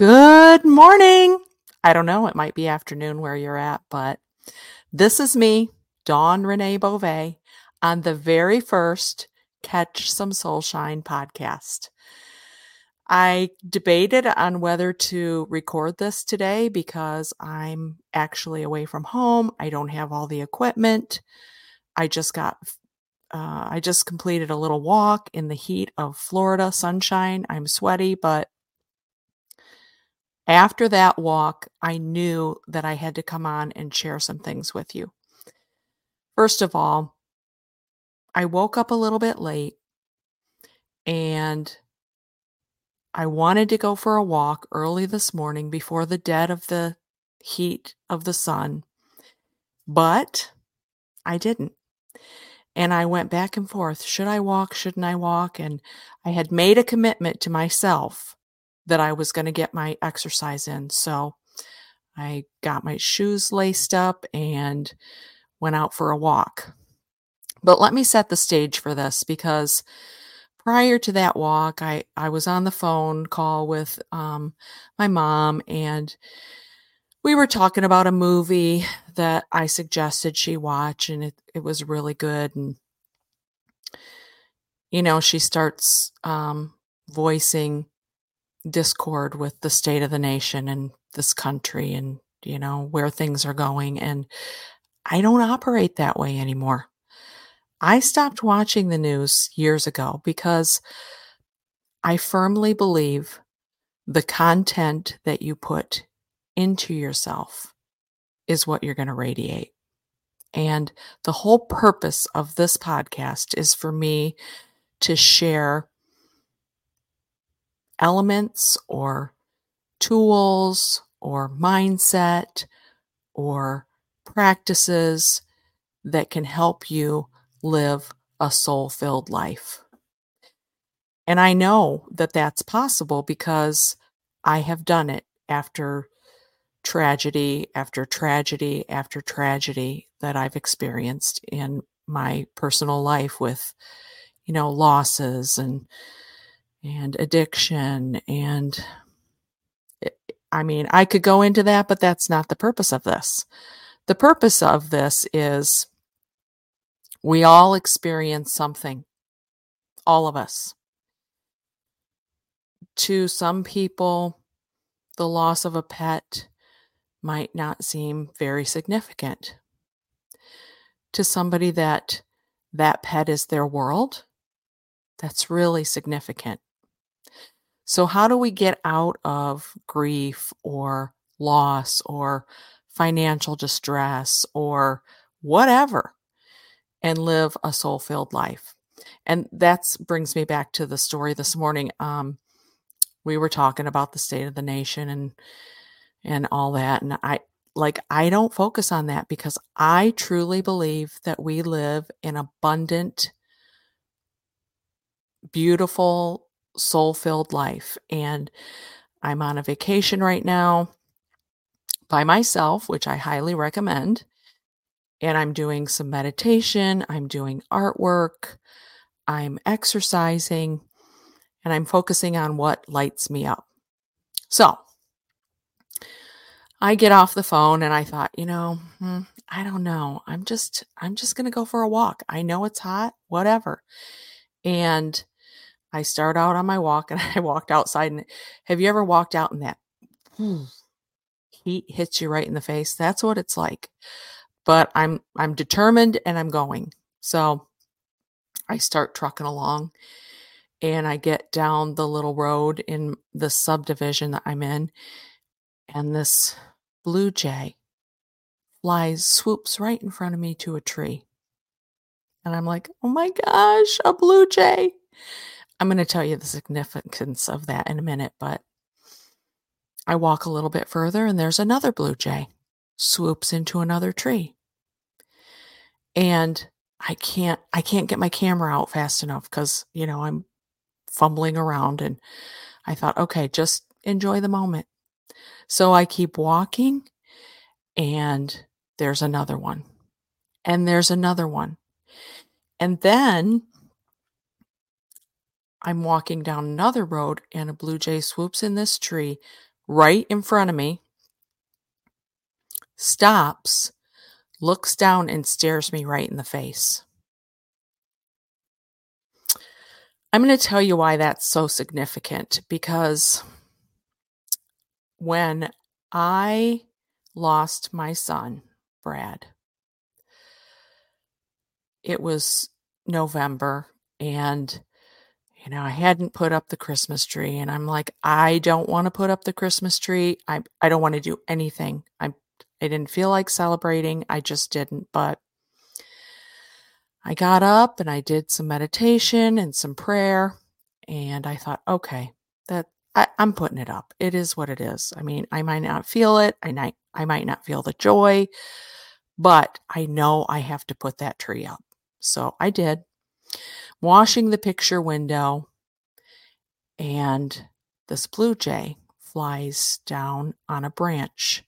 Good morning. I don't know, it might be afternoon where you're at, but this is me, Dawn Renee Beauvais, on the very first Catch Some Soulshine podcast. I debated on whether to record this today because I'm actually away from home. I don't have all the equipment. I just got uh, I just completed a little walk in the heat of Florida sunshine. I'm sweaty, but after that walk, I knew that I had to come on and share some things with you. First of all, I woke up a little bit late and I wanted to go for a walk early this morning before the dead of the heat of the sun, but I didn't. And I went back and forth. Should I walk? Shouldn't I walk? And I had made a commitment to myself that I was going to get my exercise in. So I got my shoes laced up and went out for a walk. But let me set the stage for this because prior to that walk, I, I was on the phone call with um, my mom and we were talking about a movie that I suggested she watch and it, it was really good. And, you know, she starts um, voicing discord with the state of the nation and this country and you know where things are going and i don't operate that way anymore. I stopped watching the news years ago because i firmly believe the content that you put into yourself is what you're going to radiate. And the whole purpose of this podcast is for me to share elements or tools or mindset or practices that can help you live a soul filled life. And I know that that's possible because I have done it after tragedy after tragedy after tragedy that I've experienced in my personal life with, you know, losses and and addiction and eh, I mean, I could go into that, but that's not the purpose of this. The purpose of this is we all experience something, all of us. To some people, the loss of a pet might not seem very significant. To somebody that that pet is their world, that's really significant. So, how do we get out of grief or loss or financial distress or whatever and live a soul filled life? And that brings me back to the story this morning. Um, we were talking about the state of the nation and and all that and i like i don't focus on that because i truly believe that we live in abundant beautiful soul filled life. And I'm on a vacation right now by myself, which I highly recommend. And I'm doing some meditation, I'm doing artwork, I'm exercising, and I'm focusing on what lights me up. So I get off the phone and I thought, you know, hmm, I don't know. I'm just, I'm just going to go for a walk. I know it's hot, whatever. And I start out on my walk and I walked outside. And have you ever walked out in that heat hits you right in the face? That's what it's like. But I'm I'm determined and I'm going. So I start trucking along and I get down the little road in the subdivision that I'm in, and this blue jay flies, swoops right in front of me to a tree. And I'm like, oh my gosh, a blue jay. I'm going to tell you the significance of that in a minute, but I walk a little bit further and there's another blue jay swoops into another tree. And I can't I can't get my camera out fast enough cuz you know, I'm fumbling around and I thought, okay, just enjoy the moment. So I keep walking and there's another one. And there's another one. And then I'm walking down another road and a blue jay swoops in this tree right in front of me, stops, looks down, and stares me right in the face. I'm going to tell you why that's so significant because when I lost my son, Brad, it was November and you know, I hadn't put up the Christmas tree and I'm like, I don't want to put up the Christmas tree. I I don't want to do anything. I I didn't feel like celebrating. I just didn't, but I got up and I did some meditation and some prayer and I thought, okay, that I, am putting it up. It is what it is. I mean, I might not feel it. I might I might not feel the joy, but I know I have to put that tree up. So I did washing the picture window, and this blue jay flies down on a branch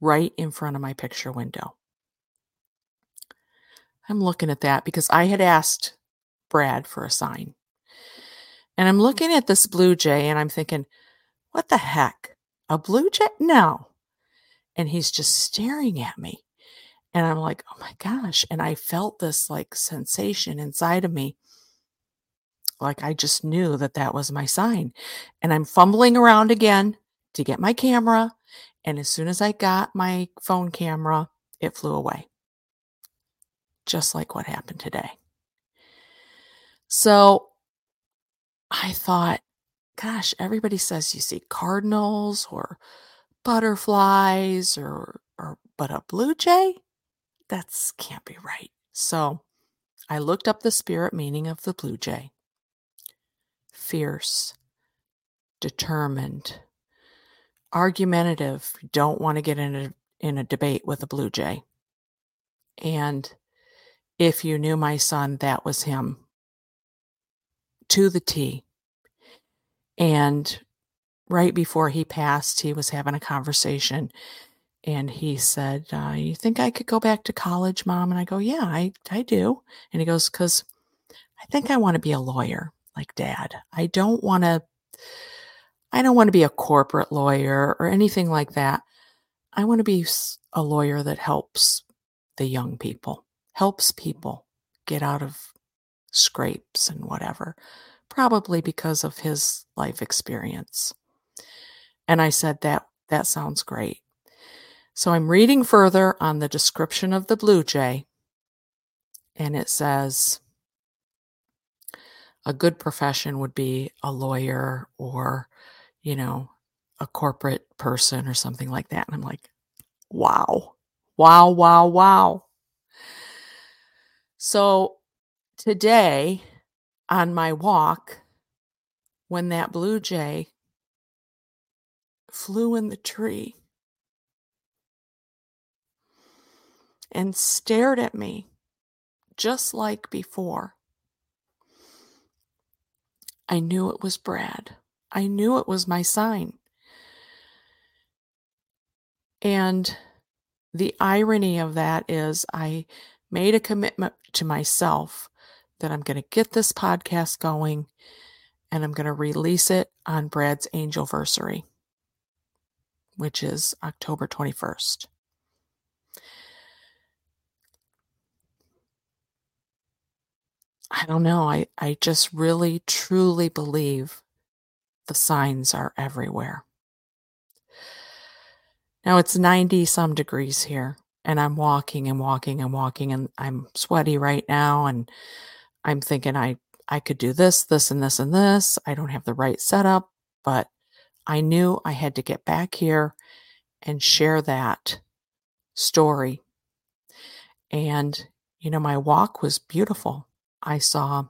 right in front of my picture window. I'm looking at that because I had asked Brad for a sign. And I'm looking at this blue jay and I'm thinking, what the heck? A blue jay? No. And he's just staring at me. And I'm like, oh my gosh. And I felt this like sensation inside of me like I just knew that that was my sign. And I'm fumbling around again to get my camera. And as soon as I got my phone camera, it flew away. Just like what happened today. So I thought, gosh, everybody says you see cardinals or butterflies or, or but a blue jay? That's can't be right. So I looked up the spirit meaning of the blue jay fierce, determined, argumentative, don't want to get in a, in a debate with a blue jay. And if you knew my son, that was him to the T. And right before he passed, he was having a conversation and he said, uh, You think I could go back to college, mom? And I go, Yeah, I, I do. And he goes, Because I think I want to be a lawyer like dad. I don't want to I don't want to be a corporate lawyer or anything like that. I want to be a lawyer that helps the young people, helps people get out of scrapes and whatever, probably because of his life experience. And I said that that sounds great. So I'm reading further on the description of the blue jay and it says a good profession would be a lawyer or, you know, a corporate person or something like that. And I'm like, wow, wow, wow, wow. So today on my walk, when that blue jay flew in the tree and stared at me just like before. I knew it was Brad. I knew it was my sign. And the irony of that is, I made a commitment to myself that I'm going to get this podcast going and I'm going to release it on Brad's Angelversary, which is October 21st. I don't know. I, I just really, truly believe the signs are everywhere. Now it's 90 some degrees here, and I'm walking and walking and walking, and I'm sweaty right now. And I'm thinking I, I could do this, this, and this, and this. I don't have the right setup, but I knew I had to get back here and share that story. And, you know, my walk was beautiful. I saw,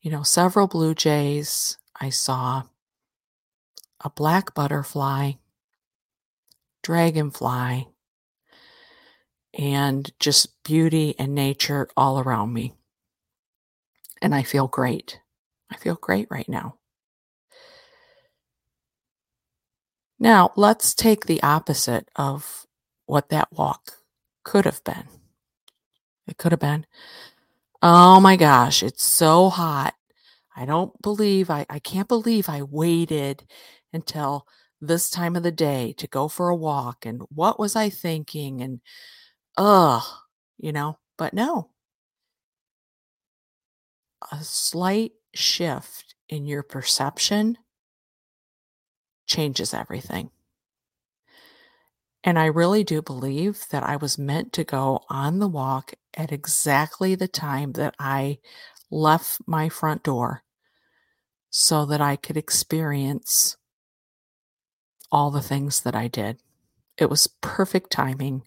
you know, several blue jays. I saw a black butterfly, dragonfly, and just beauty and nature all around me. And I feel great. I feel great right now. Now, let's take the opposite of what that walk could have been. It could have been Oh my gosh, it's so hot. I don't believe I I can't believe I waited until this time of the day to go for a walk and what was I thinking and ugh, you know, but no. A slight shift in your perception changes everything. And I really do believe that I was meant to go on the walk at exactly the time that I left my front door so that I could experience all the things that I did. It was perfect timing,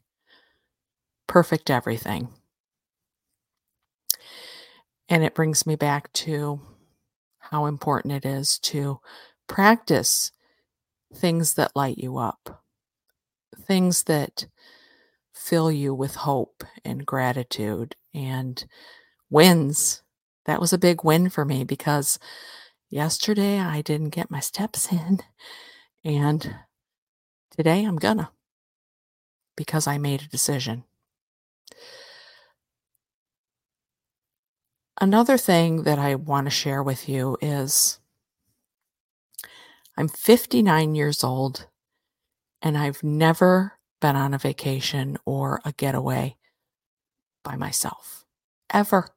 perfect everything. And it brings me back to how important it is to practice things that light you up, things that fill you with hope and gratitude and wins. That was a big win for me because yesterday I didn't get my steps in, and today I'm gonna because I made a decision. Another thing that I want to share with you is I'm 59 years old and I've never been on a vacation or a getaway by myself ever.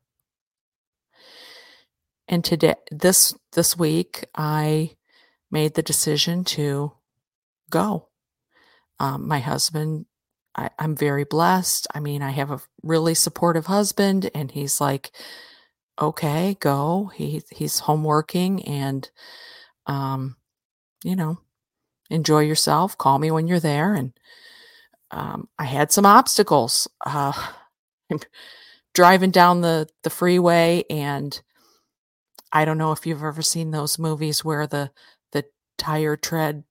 And today this this week I made the decision to go. Um, my husband I, I'm very blessed. I mean, I have a really supportive husband, and he's like, okay, go. He he's home working and um, you know, enjoy yourself. Call me when you're there. And um, I had some obstacles. Uh, driving down the the freeway, and I don't know if you've ever seen those movies where the the tire tread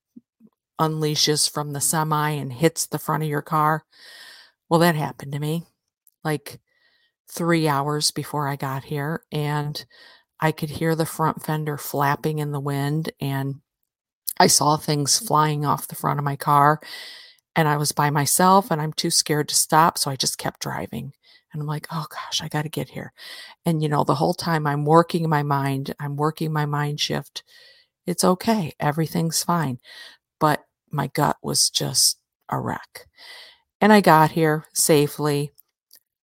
unleashes from the semi and hits the front of your car. Well, that happened to me. Like three hours before I got here, and I could hear the front fender flapping in the wind, and I saw things flying off the front of my car, and I was by myself, and I'm too scared to stop, so I just kept driving. And I'm like, oh gosh, I got to get here. And, you know, the whole time I'm working my mind, I'm working my mind shift. It's okay. Everything's fine. But my gut was just a wreck. And I got here safely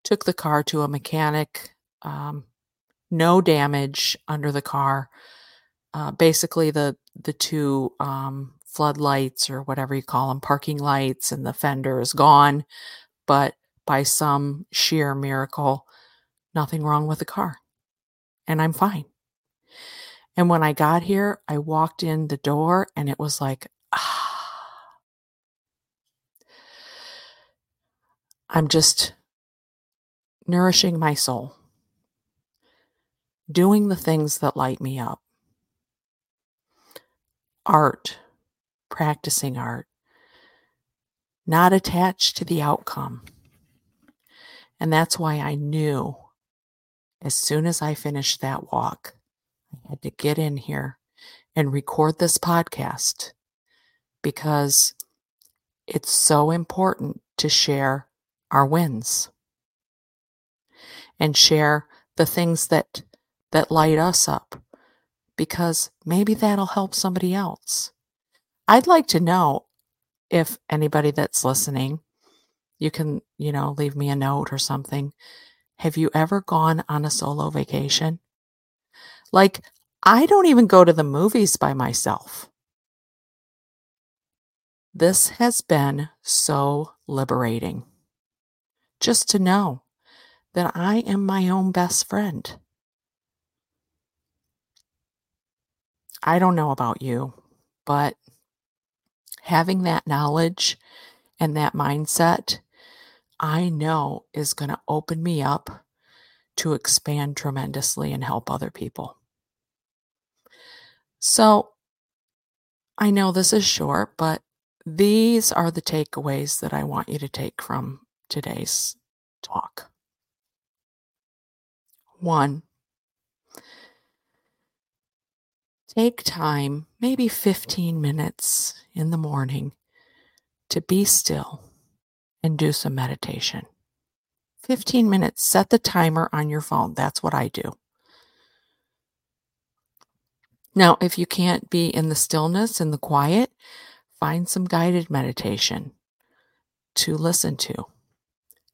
took the car to a mechanic. Um, no damage under the car. Uh, basically, the the two um, floodlights or whatever you call them, parking lights, and the fender is gone. But by some sheer miracle, nothing wrong with the car, and I'm fine. And when I got here, I walked in the door, and it was like, ah. I'm just nourishing my soul, doing the things that light me up, art, practicing art, not attached to the outcome. And that's why I knew as soon as I finished that walk, I had to get in here and record this podcast because it's so important to share our wins and share the things that that light us up because maybe that'll help somebody else. I'd like to know if anybody that's listening, you can, you know, leave me a note or something. Have you ever gone on a solo vacation? Like, I don't even go to the movies by myself. This has been so liberating. Just to know that I am my own best friend. I don't know about you, but having that knowledge and that mindset, I know is going to open me up to expand tremendously and help other people. So I know this is short, but these are the takeaways that I want you to take from today's talk. One, take time, maybe 15 minutes in the morning, to be still and do some meditation. 15 minutes, set the timer on your phone. That's what I do. Now, if you can't be in the stillness and the quiet, find some guided meditation to listen to.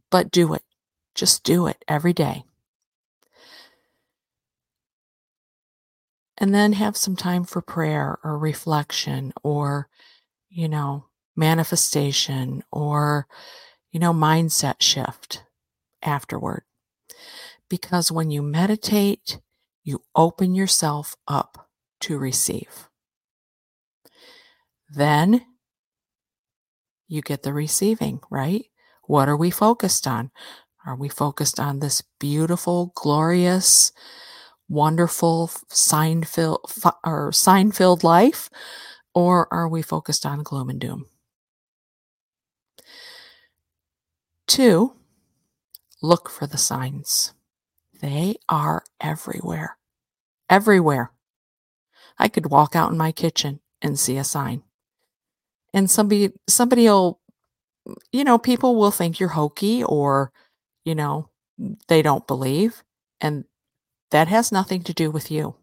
But do it. Just do it every day. And then have some time for prayer or reflection or, you know, manifestation or, you know, mindset shift afterward. Because when you meditate, you open yourself up to receive. Then you get the receiving, right? What are we focused on? Are we focused on this beautiful, glorious, wonderful sign filled or sign filled life? Or are we focused on gloom and doom? Two, look for the signs. They are everywhere. Everywhere. I could walk out in my kitchen and see a sign. And somebody somebody'll you know, people will think you're hokey or, you know, they don't believe. And that has nothing to do with you.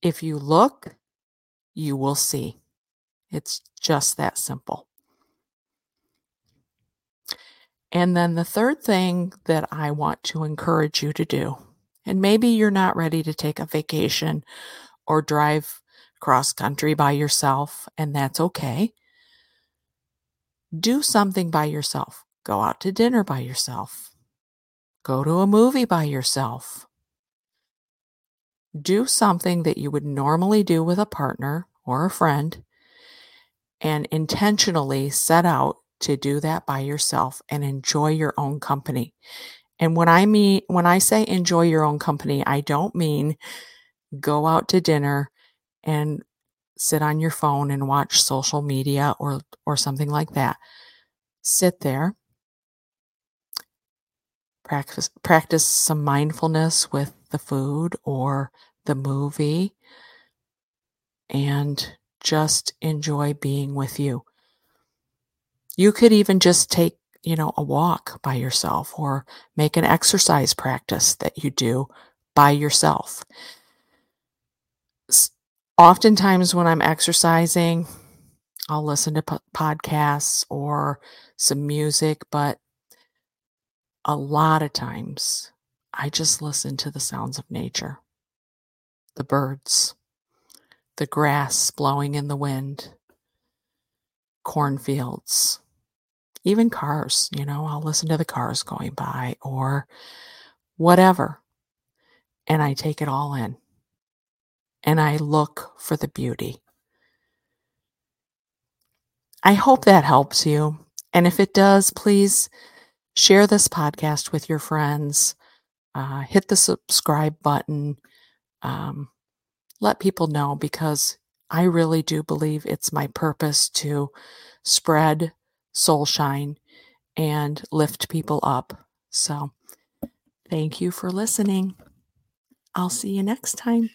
If you look, you will see. It's just that simple. And then the third thing that I want to encourage you to do, and maybe you're not ready to take a vacation or drive cross country by yourself, and that's okay. Do something by yourself. Go out to dinner by yourself. Go to a movie by yourself. Do something that you would normally do with a partner or a friend and intentionally set out to do that by yourself and enjoy your own company. And when I mean when I say enjoy your own company, I don't mean go out to dinner and sit on your phone and watch social media or or something like that. Sit there. Practice practice some mindfulness with the food or the movie and just enjoy being with you. You could even just take, you know, a walk by yourself or make an exercise practice that you do by yourself oftentimes when I'm exercising, I'll listen to podcasts or some music, but a lot of times I just listen to the sounds of nature the birds, the grass blowing in the wind, cornfields, even cars. You know, I'll listen to the cars going by or whatever. And I take it all in and I look for the beauty. I hope that helps you. And if it does, please share this podcast with your friends. Uh, hit the subscribe button. Um, let people know because I really do believe it's my purpose to spread soul shine and lift people up. So, thank you for listening. I'll see you next time.